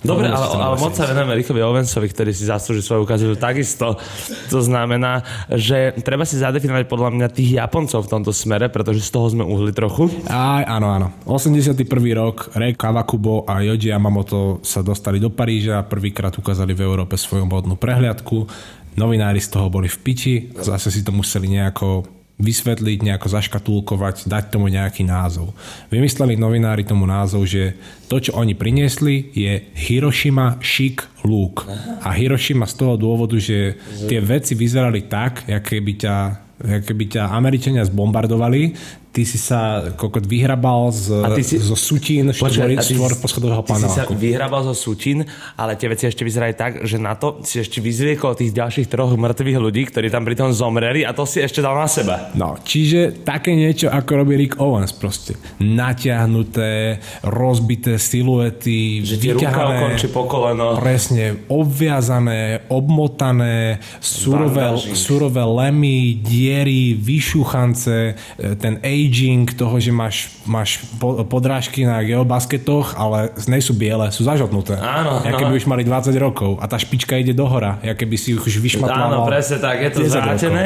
Dobre, ale, ale moc sa venujeme Rickovi Owensovi, ktorý si zaslúži svoju ukazujú takisto. To znamená, že treba si zadefinovať podľa mňa tých Japoncov v tomto smere, pretože z toho sme uhli trochu. Aj, áno, áno. 81. rok Rei Kawakubo a Yoji Yamamoto sa dostali do Paríža, prvýkrát ukázali v Európe svoju modnú prehliadku. Novinári z toho boli v piči, zase si to museli nejako vysvetliť, nejako zaškatulkovať, dať tomu nejaký názov. Vymysleli novinári tomu názov, že to, čo oni priniesli, je Hiroshima Chic Look. A Hiroshima z toho dôvodu, že tie veci vyzerali tak, aké by ťa keby ťa Američania zbombardovali, ty si sa kokot vyhrabal z, A ty si- zo sutín štvor, štvor poschodového Ty si sa paneláku. vyhrabal zo sutín, ale tie veci ešte vyzerajú tak, že na to si ešte vyzriekol tých ďalších troch mŕtvych ľudí, ktorí tam pri tom zomreli a to si ešte dal na seba. No, čiže také niečo, ako robí Rick Owens proste. Natiahnuté, rozbité siluety, Že ti ruka končí po koleno. presne, obviazané, obmotané, surové, surové lemy, diery, vyšúchance, e, ten aging toho, že máš, máš po- podrážky na geobasketoch, ale nej sú biele, sú zažotnuté. Áno, Ja no. keby už mali 20 rokov a tá špička ide do hora, ja keby si už vyšmatlával. Áno, presne tak, je to 10 zrátené.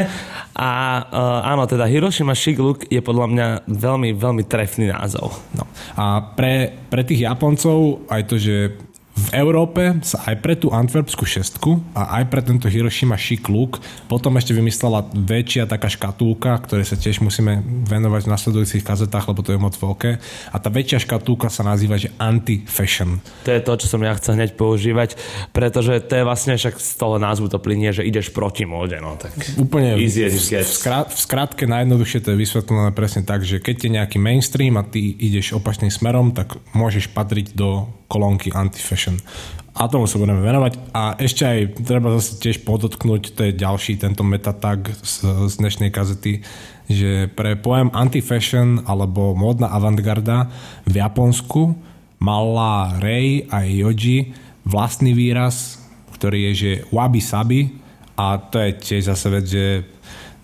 A uh, áno, teda Hiroshima Chic Look je podľa mňa veľmi, veľmi trefný názov. No. A pre, pre tých Japoncov aj to, že v Európe sa aj pre tú Antwerpskú šestku a aj pre tento Hiroshima Chic Look potom ešte vymyslela väčšia taká škatulka, ktoré sa tiež musíme venovať v nasledujúcich kazetách, lebo to je moc veľké. A tá väčšia škatulka sa nazýva, že anti-fashion. To je to, čo som ja chcel hneď používať, pretože to je vlastne však z toho názvu to plinie, že ideš proti móde. No, tak Úplne Easy as v, v, skrát, v skrátke najjednoduchšie to je vysvetlené presne tak, že keď je nejaký mainstream a ty ideš opačným smerom, tak môžeš patriť do kolónky anti-fashion. A tomu sa budeme venovať. A ešte aj treba zase tiež podotknúť, to je ďalší tento metatag z, z dnešnej kazety, že pre pojem anti-fashion alebo módna avantgarda v Japonsku mala Rei a Yoji vlastný výraz, ktorý je, že wabi sabi a to je tiež zase vec, že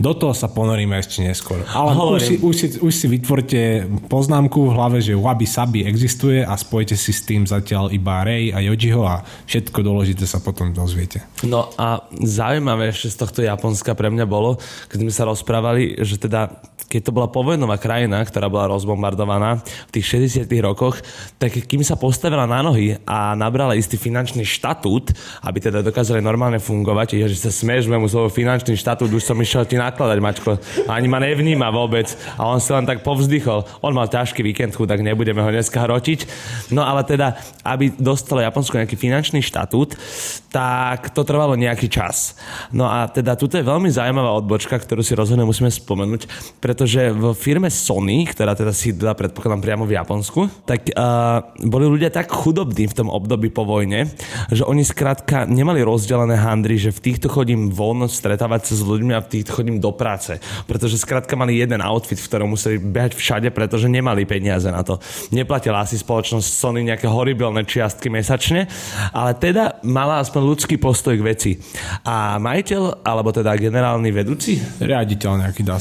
do toho sa ponoríme ešte neskôr. Ale už si, už, si, už si vytvorte poznámku v hlave, že wabi sabi existuje a spojite si s tým zatiaľ iba Rei a Yojiho a všetko dôležité sa potom dozviete. No a zaujímavé ešte z tohto Japonska pre mňa bolo, keď sme sa rozprávali, že teda keď to bola povojnová krajina, ktorá bola rozbombardovaná v tých 60 rokoch, tak kým sa postavila na nohy a nabrala istý finančný štatút, aby teda dokázali normálne fungovať, že sa smieš môjmu slovo finančný štatút, už som išiel ti nakladať, mačko. Ani ma nevníma vôbec. A on si len tak povzdychol. On mal ťažký víkend, tak nebudeme ho dneska hrotiť. No ale teda, aby dostalo Japonsko nejaký finančný štatút, tak to trvalo nejaký čas. No a teda tuto je veľmi zaujímavá odbočka, ktorú si rozhodne musíme spomenúť, pretože v firme Sony, ktorá teda sídla predpokladám priamo v Japonsku, tak uh, boli ľudia tak chudobní v tom období po vojne, že oni skrátka nemali rozdelené handry, že v týchto chodím von stretávať sa s ľuďmi a v týchto chodím do práce. Pretože skrátka mali jeden outfit, v ktorom museli behať všade, pretože nemali peniaze na to. Neplatila asi spoločnosť Sony nejaké horibilné čiastky mesačne, ale teda mala aspoň ľudský postoj k veci. A majiteľ, alebo teda generálny vedúci? Riaditeľ nejaký dá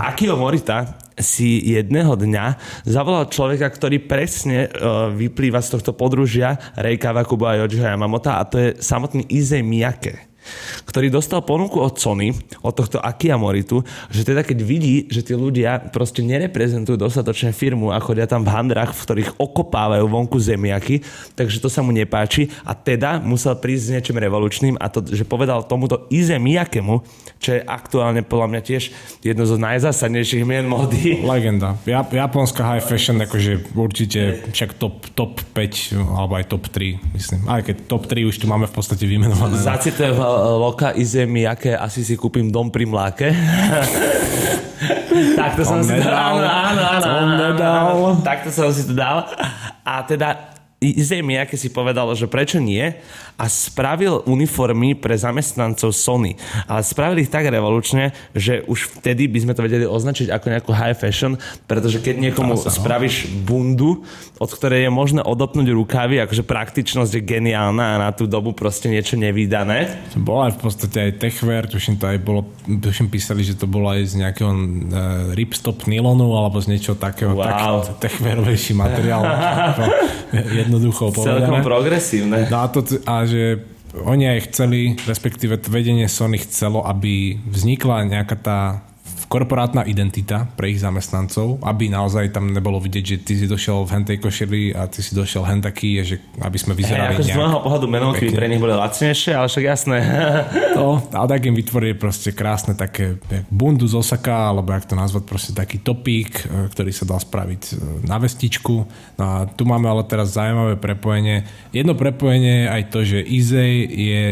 Akio Morita si jedného dňa zavolal človeka, ktorý presne uh, vyplýva z tohto podružia Reika Wakubo a Yojiho Yamamota a to je samotný Izei Miyake ktorý dostal ponuku od Sony, od tohto Akia Moritu, že teda keď vidí, že tí ľudia proste nereprezentujú dostatočne firmu a chodia tam v handrách, v ktorých okopávajú vonku zemiaky, takže to sa mu nepáči a teda musel prísť s niečím revolučným a to, že povedal tomuto Ize Miyakemu, čo je aktuálne podľa mňa tiež jedno zo najzásadnejších mien mody. Legenda. Ja, japonská high fashion, akože určite však top, top 5 alebo aj top 3, myslím. Aj keď top 3 už tu máme v podstate vymenované. Zacitujem Loka Ize Miyake, asi si kúpim dom pri mláke. Takto som si to dal. Áno, áno, áno. Takto som si to dal. A teda Izej Miyake si povedal, že prečo nie a spravil uniformy pre zamestnancov Sony. Ale spravili ich tak revolučne, že už vtedy by sme to vedeli označiť ako nejakú high fashion, pretože keď niekomu sa, no. spravíš bundu, od ktorej je možné odopnúť rukavy, akože praktičnosť je geniálna a na tú dobu proste niečo nevýdané. Bola aj v podstate aj techwear, tuším to aj bolo, tuším písali, že to bolo aj z nejakého uh, ripstop nylonu alebo z niečoho takého, wow. tak techwearovejší materiál. jednoducho povedané. Celkom progresívne. No a, to, a že oni aj chceli, respektíve vedenie Sony chcelo, aby vznikla nejaká tá korporátna identita pre ich zamestnancov, aby naozaj tam nebolo vidieť, že ty si došiel v hentej košeli a ty si došiel hen taký, že aby sme vyzerali hey, nejak... Z môjho pohľadu menovky pre nich boli lacnejšie, ale však jasné. to, a tak im vytvorili proste krásne také bundu z Osaka, alebo jak to nazvať, proste taký topík, e, ktorý sa dal spraviť e, na vestičku. No a tu máme ale teraz zaujímavé prepojenie. Jedno prepojenie je aj to, že Izej je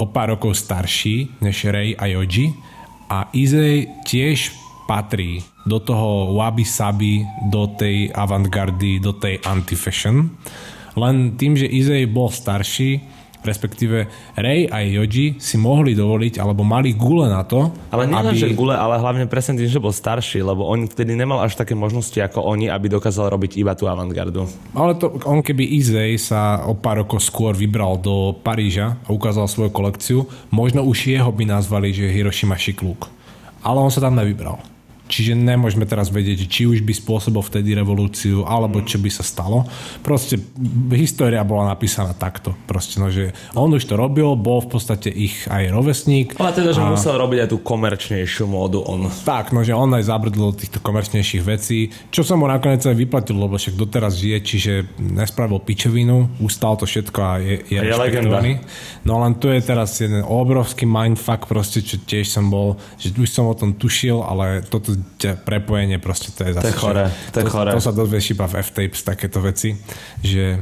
o pár rokov starší než Rei a Yoji a Izej tiež patrí do toho wabi sabi, do tej avantgardy, do tej anti-fashion. Len tým, že Izej bol starší, respektíve Ray a Yoji si mohli dovoliť, alebo mali gule na to. Ale nie aby... že gule, ale hlavne presne tým, že bol starší, lebo on vtedy nemal až také možnosti ako oni, aby dokázal robiť iba tú avantgardu. Ale to, on keby Izej sa o pár rokov skôr vybral do Paríža a ukázal svoju kolekciu, možno už jeho by nazvali, že Hiroshima Shikluk. Ale on sa tam nevybral. Čiže nemôžeme teraz vedieť, či už by spôsobil vtedy revolúciu, alebo čo by sa stalo. Proste história bola napísaná takto. Proste, no, že on už to robil, bol v podstate ich aj rovesník. Ale teda, že a... musel robiť aj tú komerčnejšiu módu on. Tak, no, že on aj zabrdol týchto komerčnejších vecí, čo sa mu nakoniec aj vyplatilo, lebo však doteraz žije, čiže nespravil pičovinu, ustal to všetko a je, je, je rešpektovaný. No len tu je teraz jeden obrovský mindfuck, proste, čo tiež som bol, že už som o tom tušil, ale toto prepojenie proste to je zase... To je chore, to, je chore. To, to sa dozvieš iba v F-Tapes, takéto veci, že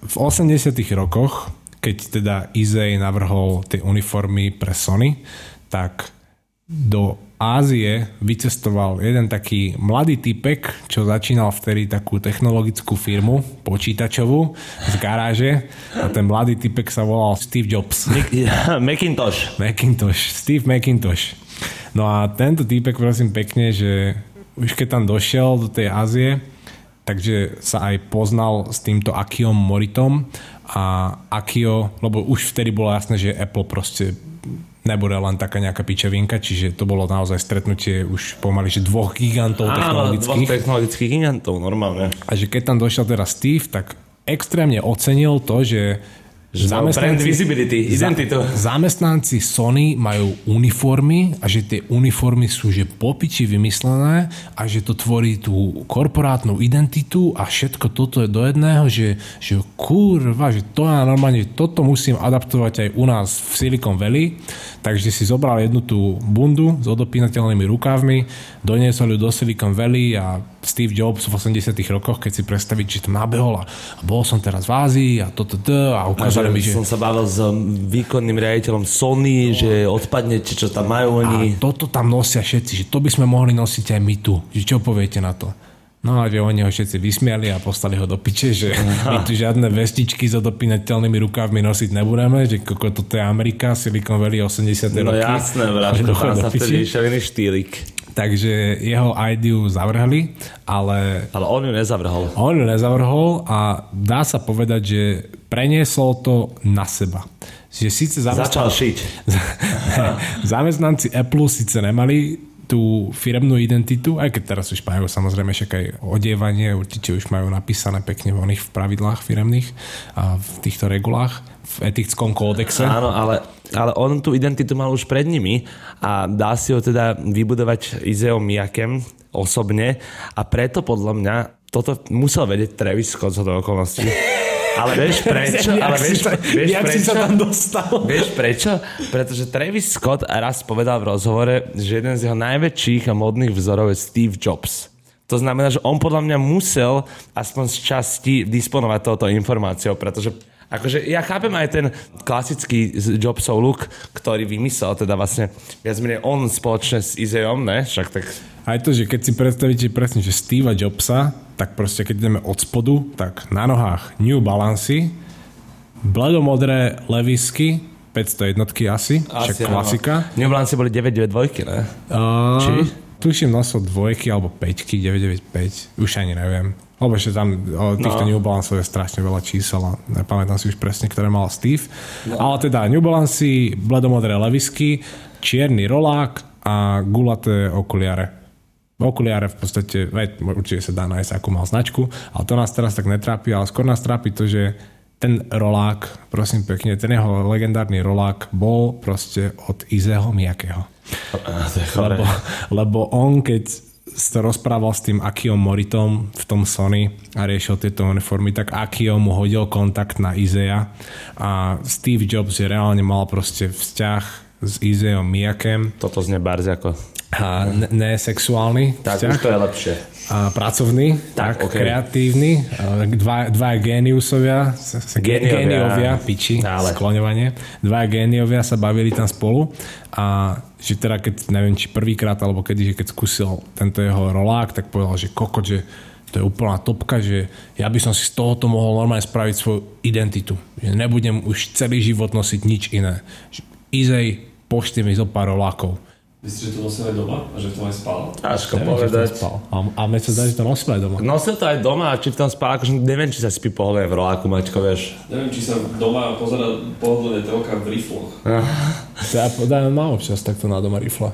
v 80 rokoch, keď teda Izej navrhol tie uniformy pre Sony, tak do Ázie vycestoval jeden taký mladý typek, čo začínal vtedy takú technologickú firmu, počítačovú, z garáže. A ten mladý typek sa volal Steve Jobs. Macintosh. Macintosh. Steve Macintosh. No a tento týpek, prosím pekne, že už keď tam došiel do tej Ázie, takže sa aj poznal s týmto Akiom Moritom a Akio, lebo už vtedy bolo jasné, že Apple proste nebude len taká nejaká pičevinka, čiže to bolo naozaj stretnutie už pomaly, že dvoch gigantov Áno, technologických. dvoch technologických gigantov, normálne. A že keď tam došiel teraz Steve, tak extrémne ocenil to, že Zamestnanci, visibility, identitu. Zamestnanci Sony majú uniformy a že tie uniformy sú že popiči vymyslené a že to tvorí tú korporátnu identitu a všetko toto je do jedného, že, že kurva, že to ja normálne, toto musím adaptovať aj u nás v Silicon Valley. Takže si zobral jednu tú bundu s odopínateľnými rukávmi, doniesol ju do Silicon Valley a Steve Jobs v 80 rokoch, keď si predstaviť, že tam nabehol a, a bol som teraz v Ázii a toto to, a ukázali mi, že... Som sa bavil s výkonným riaditeľom Sony, no. že odpadnete, čo tam majú oni. A toto tam nosia všetci, že to by sme mohli nosiť aj my tu. Že čo poviete na to? No a že oni ho všetci vysmiali a poslali ho do piče, že my tu žiadne vestičky s odopínateľnými rukávmi nosiť nebudeme, že koko toto je Amerika, Silicon Valley 80. No roky. jasné, Braško, tam sa vtedy išiel iný štýlik. Takže jeho ideu zavrhli, ale Ale on ju nezavrhol. on ju nezavrhol a dá sa povedať, že preniesol to na seba. Že síce Začal šiť. zamestnanci Apple síce nemali tú firemnú identitu, aj keď teraz už majú samozrejme však aj odievanie, určite už majú napísané pekne v oných pravidlách firemných a v týchto regulách, v etickom kódexe. Áno, ale, ale on tú identitu mal už pred nimi a dá si ho teda vybudovať Izeo Miyakem osobne a preto podľa mňa toto musel vedieť Travis Scott z toho okolností. Ale vieš prečo? Ale si vieš, sa- vieš jak si prečo? sa tam dostal? Vieš prečo? Pretože Travis Scott raz povedal v rozhovore, že jeden z jeho najväčších a modných vzorov je Steve Jobs. To znamená, že on podľa mňa musel aspoň z časti disponovať touto informáciou, pretože akože ja chápem aj ten klasický Jobsov look, ktorý vymyslel, teda vlastne viac menej on spoločne s Izejom, ne? Však tak Aj to, že keď si predstavíte presne, že Steva Jobsa, tak proste keď ideme od spodu, tak na nohách New Balance, bledomodré levisky, 500 jednotky asi, však áno. klasika. New Balance boli 992, ne? Uh, Či? Tuším nosil dvojky alebo peťky, 995, už ani neviem. Lebo ešte tam o týchto No. New Balance je strašne veľa čísel a nepamätám si už presne, ktoré mal Steve. No. Ale teda New Balance, bledomodré levisky, čierny rolák a gulaté okuliare. Okuliare v podstate, veď, určite sa dá nájsť, akú mal značku, ale to nás teraz tak netrápi, ale skôr nás trápi to, že ten rolák, prosím pekne, ten jeho legendárny rolák bol proste od Izeho chore. Lebo, lebo on, keď sa rozprával s tým Akiom Moritom v tom Sony a riešil tieto uniformy, tak Akio mu hodil kontakt na Izea a Steve Jobs je reálne mal proste vzťah s Izeom Miyakem Toto znie barz ako... a ne- nesexuálny Tak vzťah už to je lepšie. A pracovný, tak, Tak, okej. kreatívny, a dva, dva géniusovia, Géniovia. géniovia, piči, Ale. skloňovanie, dva géniovia sa bavili tam spolu a že teda keď, neviem, či prvýkrát alebo kedy, že keď skúsil tento jeho rolák, tak povedal, že kokot, že to je úplná topka, že ja by som si z tohoto mohol normálne spraviť svoju identitu. Že nebudem už celý život nosiť nič iné. Že Izej, pošli mi zo pár rolákov. Myslíš, že to nosil aj doma a že v tom aj spal? Ťažko Neviem, to povedať. spal. A, a mne sa zdá, že to nosil aj doma. Nosil to aj doma a či v tom spal, akože neviem, či sa spí pohodlne v roláku, Maťko, vieš. Neviem, či sa doma pozera pohodlne telka v rifloch. To ja podajme mám občas takto na doma rifle.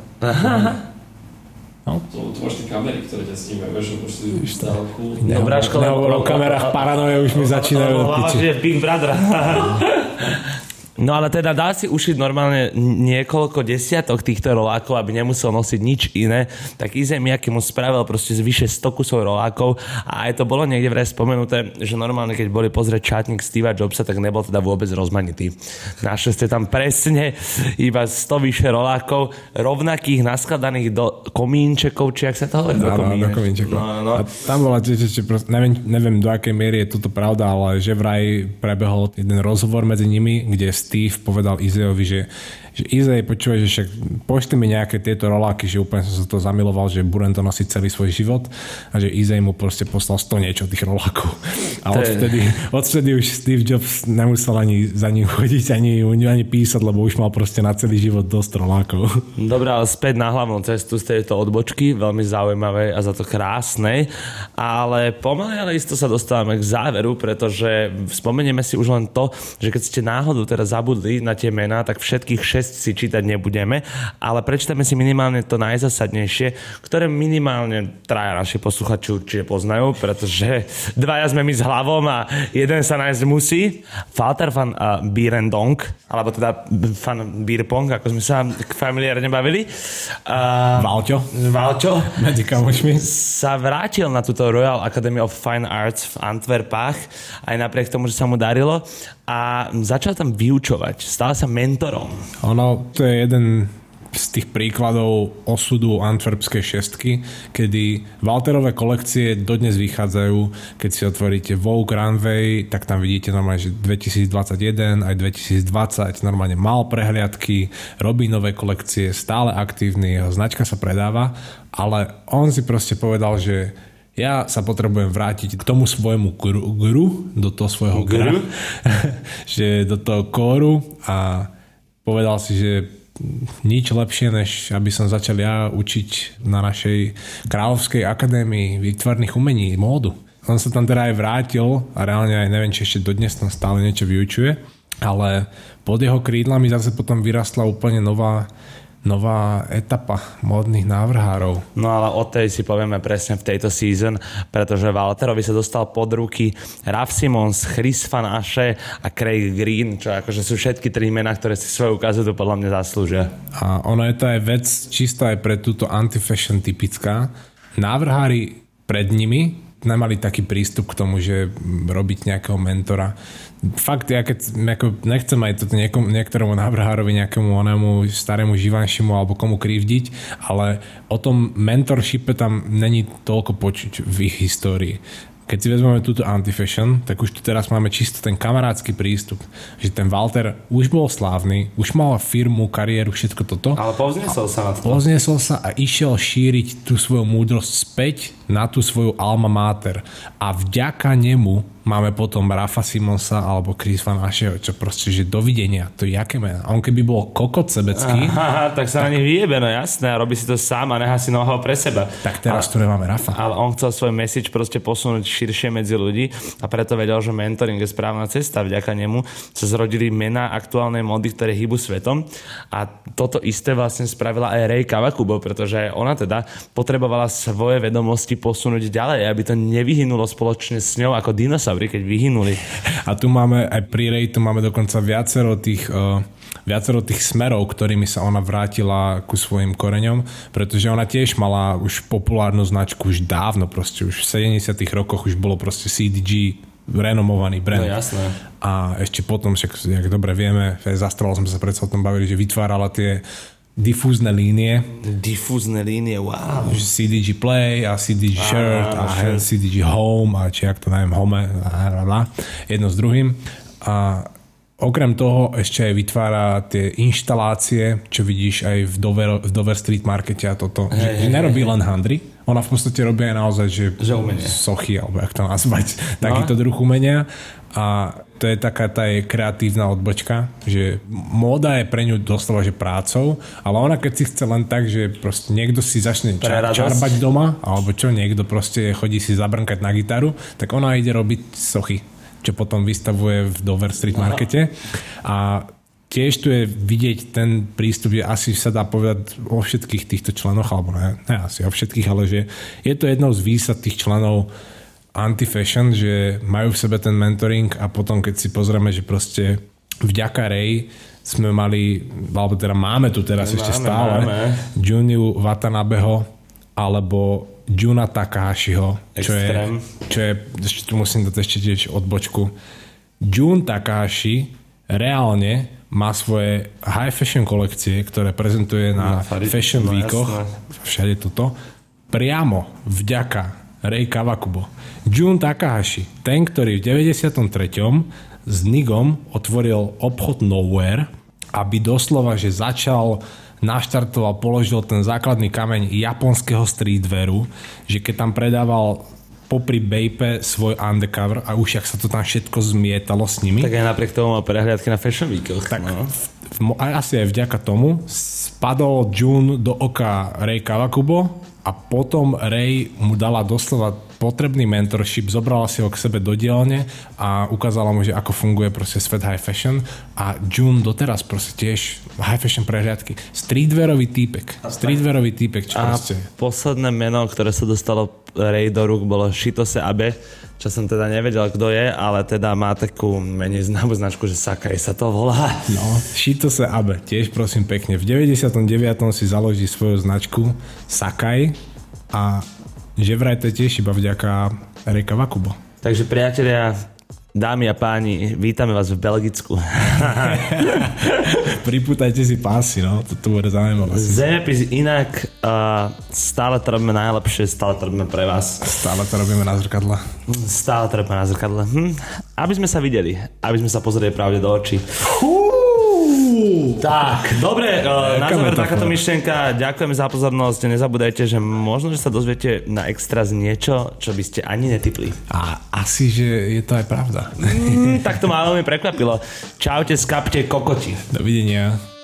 To, to máš tie kamery, ktoré ťa snímajú, vieš, že môžeš si stále cool. No, Braško, na, lebo- na, na kamerách paranoje už mi začínajú do Lebo piči. je Big Brother. No ale teda dá si ušiť normálne niekoľko desiatok týchto rolákov, aby nemusel nosiť nič iné, tak Izem Miyake mu spravil proste z vyše 100 kusov rolákov a aj to bolo niekde vraj spomenuté, že normálne keď boli pozrieť čátnik Steva Jobsa, tak nebol teda vôbec rozmanitý. Našli ste tam presne iba 100 vyše rolákov, rovnakých naskladaných do komínčekov, či ak sa to hovorí? Áno, do komínčekov. No, no. A tam bola tiež ešte, proste, neviem, neviem do akej miery je toto pravda, ale že vraj prebehol jeden rozhovor medzi nimi, kde Steve povedal Izejovi, že, že Izej, počúvaj, že však pošli mi nejaké tieto roláky, že úplne som sa to zamiloval, že budem to nosiť celý svoj život a že Izej mu proste poslal 100 niečo tých rolákov. A odvtedy, odvtedy už Steve Jobs nemusel ani za ním chodiť, ani, ani písať, lebo už mal proste na celý život dosť rolákov. Dobre, ale späť na hlavnú cestu z tejto odbočky, veľmi zaujímavej a za to krásnej, ale pomaly ale isto sa dostávame k záveru, pretože spomenieme si už len to, že keď ste náhodou teraz zabudli na tie mená, tak všetkých šesť si čítať nebudeme, ale prečítame si minimálne to najzasadnejšie, ktoré minimálne traja naši posluchači určite poznajú, pretože dvaja sme my s hlavom a jeden sa nájsť musí. Falter van uh, Birendong, alebo teda fan Beerpong, ako sme sa familiárne bavili. Uh, Valťo, Valčo medzi kamošmi. sa vrátil na túto Royal Academy of Fine Arts v Antwerpách, aj napriek tomu, že sa mu darilo a začal tam vyučovať. Stal sa mentorom. Ono, to je jeden z tých príkladov osudu antwerpskej šestky, kedy Walterové kolekcie dodnes vychádzajú, keď si otvoríte Vogue Runway, tak tam vidíte normálne, že 2021 aj 2020 normálne mal prehliadky, robí nové kolekcie, stále aktívny, jeho značka sa predáva, ale on si proste povedal, že ja sa potrebujem vrátiť k tomu svojmu gru, gru do toho svojho gra, že do toho kóru a povedal si, že nič lepšie, než aby som začal ja učiť na našej Kráľovskej akadémii výtvarných umení, módu. On sa tam teda aj vrátil a reálne aj neviem, či ešte dodnes tam stále niečo vyučuje, ale pod jeho krídlami zase potom vyrastla úplne nová nová etapa módnych návrhárov. No ale o tej si povieme presne v tejto season, pretože Walterovi sa dostal pod ruky Raf Simons, Chris Van Ashe a Craig Green, čo akože sú všetky tri mená, ktoré si svoju ukazujú podľa mňa zaslúžia. A ono je to aj vec čisto aj pre túto anti-fashion typická. Návrhári pred nimi nemali taký prístup k tomu, že robiť nejakého mentora. Fakt, ja keď ako, nechcem aj toto niekomu, niektorému návrhárovi, nejakému onému starému živanšimu alebo komu krivdiť, ale o tom mentorshipe tam není toľko počuť v ich histórii keď si vezmeme túto anti-fashion, tak už tu teraz máme čisto ten kamarádsky prístup, že ten Walter už bol slávny, už mal firmu, kariéru, všetko toto. Ale povznesol sa na to. Pozniesol sa a išiel šíriť tú svoju múdrosť späť na tú svoju alma mater. A vďaka nemu máme potom Rafa Simonsa alebo Chris Van Asheho, čo proste, že dovidenia, to je jaké mená. On keby bol kokot sebecký, Aha, tak sa na nich vyjebe, no jasné, a robí si to sám a nechá si noho pre seba. tak teraz tu nemáme Rafa. Ale on chcel svoj message proste posunúť širšie medzi ľudí a preto vedel, že mentoring je správna cesta. Vďaka nemu sa zrodili mená aktuálnej mody, ktoré hýbu svetom. A toto isté vlastne spravila aj Ray Kawakubo, pretože ona teda potrebovala svoje vedomosti posunúť ďalej, aby to nevyhynulo spoločne s ňou ako dinosaury, keď vyhynuli. A tu máme aj pri Ray, tu máme dokonca viacero tých, uh, viacero tých smerov, ktorými sa ona vrátila ku svojim koreňom, pretože ona tiež mala už populárnu značku už dávno, proste už v 70 rokoch už bolo proste CDG renomovaný brand. No jasné. A ešte potom, však, jak dobre vieme, aj za Astrolom sme sa predsa o tom bavili, že vytvárala tie difúzne línie, Difúzne línie, wow. CDG Play a CDG Shirt a shirt. CDG Home a či ak to neviem, Home a bla, jedno s druhým. A okrem toho ešte aj vytvára tie inštalácie, čo vidíš aj v Dover, v Dover Street Markete a toto. Že, že nerobí len handry, ona v podstate robí aj naozaj, že, Že umenie. sochy, alebo jak to nazvať, takýto druh umenia. A to je taká tá jej kreatívna odbočka, že móda je pre ňu doslova, že prácou, ale ona keď si chce len tak, že proste niekto si začne Pre ča- radosť. čarbať doma, alebo čo, niekto proste chodí si zabrnkať na gitaru, tak ona ide robiť sochy, čo potom vystavuje v Dover Street Markete. A tiež tu je vidieť ten prístup, že asi sa dá povedať o všetkých týchto členoch, alebo ne, ne asi o všetkých, ale že je to jednou z výsad tých členov anti-fashion, že majú v sebe ten mentoring a potom keď si pozrieme, že proste vďaka Ray sme mali, alebo teda máme tu teraz Máme, ešte stále máme. Juniu Watanabeho alebo Juna Takahashiho, čo je, čo je, ešte tu musím dať ešte tiež odbočku. Jun Takahashi reálne má svoje high fashion kolekcie, ktoré prezentuje na, Na Fari- fashion no weekoch, jasné. všade toto, priamo vďaka Ray Kawakubo. Jun Takahashi, ten, ktorý v 93. s Nigom otvoril obchod Nowhere, aby doslova, že začal naštartoval, položil ten základný kameň japonského streetwearu, že keď tam predával popri Bape svoj undercover a už jak sa to tam všetko zmietalo s nimi. Tak aj napriek tomu mal prehliadky na Fashion Weekoch. Tak, no. v, aj asi aj vďaka tomu spadol June do oka Ray Kawakubo a potom Ray mu dala doslova potrebný mentorship, zobrala si ho k sebe do dielne a ukázala mu, že ako funguje proste svet high fashion a June doteraz proste tiež high fashion prehliadky. Streetwearový týpek. Streetwearový týpek, čo A proste... posledné meno, ktoré sa dostalo Ray do rúk, bolo Shitose Abe, čo som teda nevedel, kto je, ale teda má takú menej známu značku, že Sakai sa to volá. No, Shito sa Abe, tiež prosím pekne. V 99. si založí svoju značku Sakai a že vraj to je tiež iba vďaka Reka Vakubo. Takže priatelia, dámy a páni, vítame vás v Belgicku. Pripútajte si pásy, no, to, to bude zaujímavé. Zemepis inak, uh, stále to robíme najlepšie, stále to robíme pre vás. Stále to robíme na zrkadle. Stále treba na zrkadle. Hm. Aby sme sa videli, aby sme sa pozreli pravde do očí. Tak, dobre, uh, na záver takáto myšlienka. Ďakujem za pozornosť. Nezabúdajte, že možno, že sa dozviete na extra z niečo, čo by ste ani netypli. A asi, že je to aj pravda. Mm, tak to ma veľmi prekvapilo. Čaute, skapte kokoti. Dovidenia.